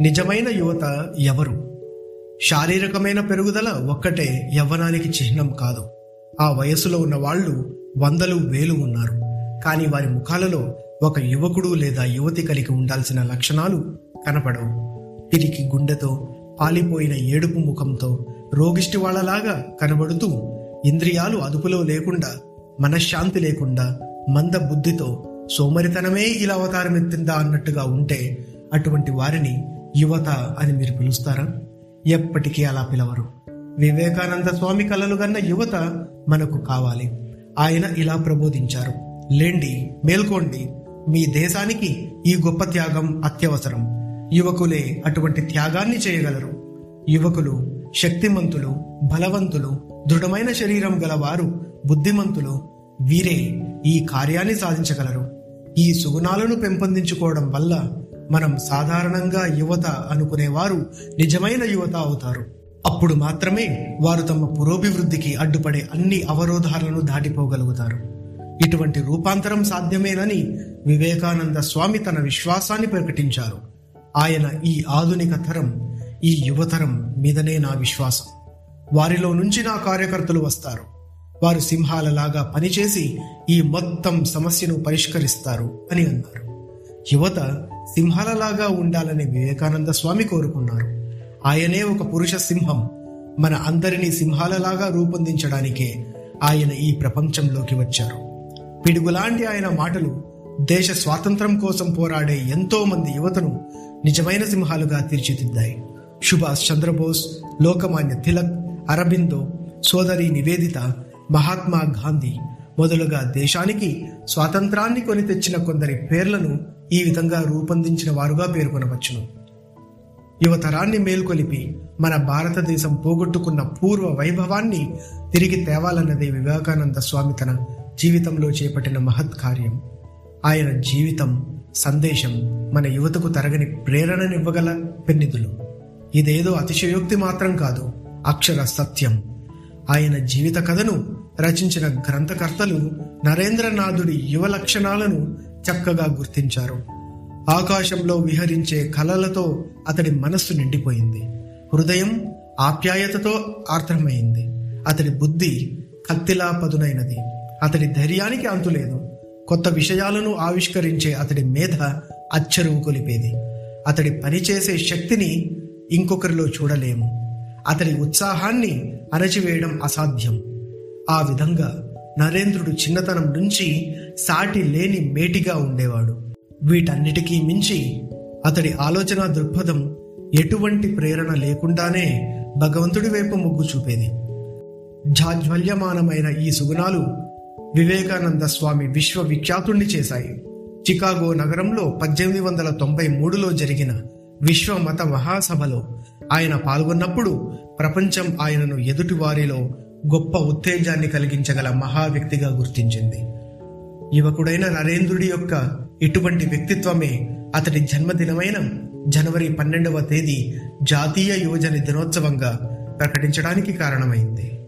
నిజమైన యువత ఎవరు? శారీరకమైన పెరుగుదల ఒక్కటే యవ్వనానికి చిహ్నం కాదు. ఆ వయస్సులో ఉన్న వాళ్ళు వందలు వేలు ఉన్నారు. కానీ వారి ముఖాలలో ఒక యువకుడు లేదా యువతి కలిగి ఉండాల్సిన లక్షణాలు కనపడవు. పిరికి గుండెతో పాలిపోయిన ఏడుపు ముఖంతో రోగిష్టి వాళ్ళలాగా కనబడుతూ ఇంద్రియాలు అదుపులో లేకుండా మనశ్శాంతి లేకుండా మంద బుద్ధితో సోమరితనమే ఇలా అవతారం ఎత్తిందా అన్నట్టుగా ఉంటే అటువంటి వారిని యువత అని మీరు పిలుస్తారా? ఎప్పటికీ అలా పిలవరు. వివేకానంద స్వామి కలలు కన్న యువత మనకు కావాలి. ఆయన ఇలా ప్రబోధించారు. లేండి మేల్కోండి. మీ దేశానికి ఈ గొప్ప త్యాగం అత్యవసరం. యువకులే అటువంటి త్యాగాన్ని చేయగలరు. యువకులు శక్తిమంతులు బలవంతులు దృఢమైన శరీరం గలవారు బుద్ధిమంతులు వీరే ఈ కార్యాన్ని సాధించగలరు. ఈ సుగుణాలను పెంపొందించుకోవడం వల్ల మనం సాధారణంగా యువత అనుకునేవారు నిజమైన యువత అవుతారు. అప్పుడు మాత్రమే వారు తమ పురోభివృద్ధికి అడ్డుపడే అన్ని అవరోధాలను దాటిపోగలుగుతారు. ఇటువంటి రూపాంతరం సాధ్యమేనని వివేకానంద స్వామి తన విశ్వాసాన్ని ప్రకటించారు. ఆయన ఈ ఆధునిక తరం ఈ యువతరం మీదనే నా విశ్వాసం. వారిలో నుంచి నా కార్యకర్తలు వస్తారు. వారు సింహాలలాగా పనిచేసి ఈ మొత్తం సమస్యను పరిష్కరిస్తారు అని అన్నారు. యువత సింహాలలాగా ఉండాలని వివేకానంద స్వామి కోరుకున్నారు. ఆయనే ఒక పురుష సింహం. మన అందరినీ సింహాలలాగా రూపొందించడానికే ఆయన ఈ ప్రపంచంలోకి వచ్చారు. పిడుగులాంటి ఆయన మాటలు దేశ స్వాతంత్రం కోసం పోరాడే ఎంతో మంది యువతను నిజమైన సింహాలుగా తీర్చిదిద్దాయి. సుభాష్ చంద్రబోస్ లోకమాన్య తిలక్ అరబిందో సోదరి నివేదిత మహాత్మా గాంధీ మొదలుగా దేశానికి స్వాతంత్రాన్ని కొని తెచ్చిన కొందరి పేర్లను ఈ విధంగా రూపొందించిన వారుగా పేర్కొనవచ్చును. యువతరాన్ని మేల్కొలిపి మన భారతదేశం పోగొట్టుకున్న పూర్వ వైభవాన్ని తిరిగి తేవాలన్నదే వివేకానంద స్వామి తన జీవితంలో చేపట్టిన మహత్ కార్యం. ఆయన జీవితం సందేశం మన యువతకు తరగని ప్రేరణనివ్వగల పెన్నిధులు. ఇదేదో అతిశయోక్తి మాత్రం కాదు అక్షర సత్యం. ఆయన జీవిత కథను రచించిన గ్రంథకర్తలు నరేంద్రనాథుడి యువ లక్షణాలను చక్కగా గుర్తించారు. ఆకాశంలో విహరించే కలలతో అతడి మనస్సు నిండిపోయింది. హృదయం ఆప్యాయతతో ఆర్ద్రమైంది. అతడి బుద్ధి కత్తిలా పదునైనది అతడి ధైర్యానికి అంతులేదు కొత్త విషయాలను ఆవిష్కరించే అతడి మేధ అచ్చరువు కొలిపేది. అతడి పనిచేసే శక్తిని ఇంకొకరిలో చూడలేము. అతడి ఉత్సాహాన్ని అణచివేయడం అసాధ్యం. ఆ విధంగా నరేంద్రుడు చిన్నతనం నుంచి సాటి లేని మేటిగా ఉండేవాడు. వీటన్నిటికీ మించి అతడి ఆలోచన దృక్పథం ఎటువంటి ప్రేరణ లేకుండానే భగవంతుడి వైపు మొగ్గు చూపేది. జాజ్వల్యమానమైన ఈ సుగుణాలు వివేకానంద స్వామి విశ్వవిఖ్యాతుణ్ణి చేశాయి. చికాగో నగరంలో పద్దెనిమిది వందల తొంభై మూడులో జరిగిన విశ్వ మత మహాసభలో ఆయన పాల్గొన్నప్పుడు ప్రపంచం ఆయనను ఎదుటివారిలో గొప్ప ఉత్తేజాన్ని కలిగించగల మహా వ్యక్తిగా గుర్తించింది. యువకుడైన నరేంద్రుడి యొక్క ఇటువంటి వ్యక్తిత్వమే అతడి జన్మదినమైన జనవరి పన్నెండవ తేదీ జాతీయ యువజన దినోత్సవంగా ప్రకటించడానికి కారణమైంది.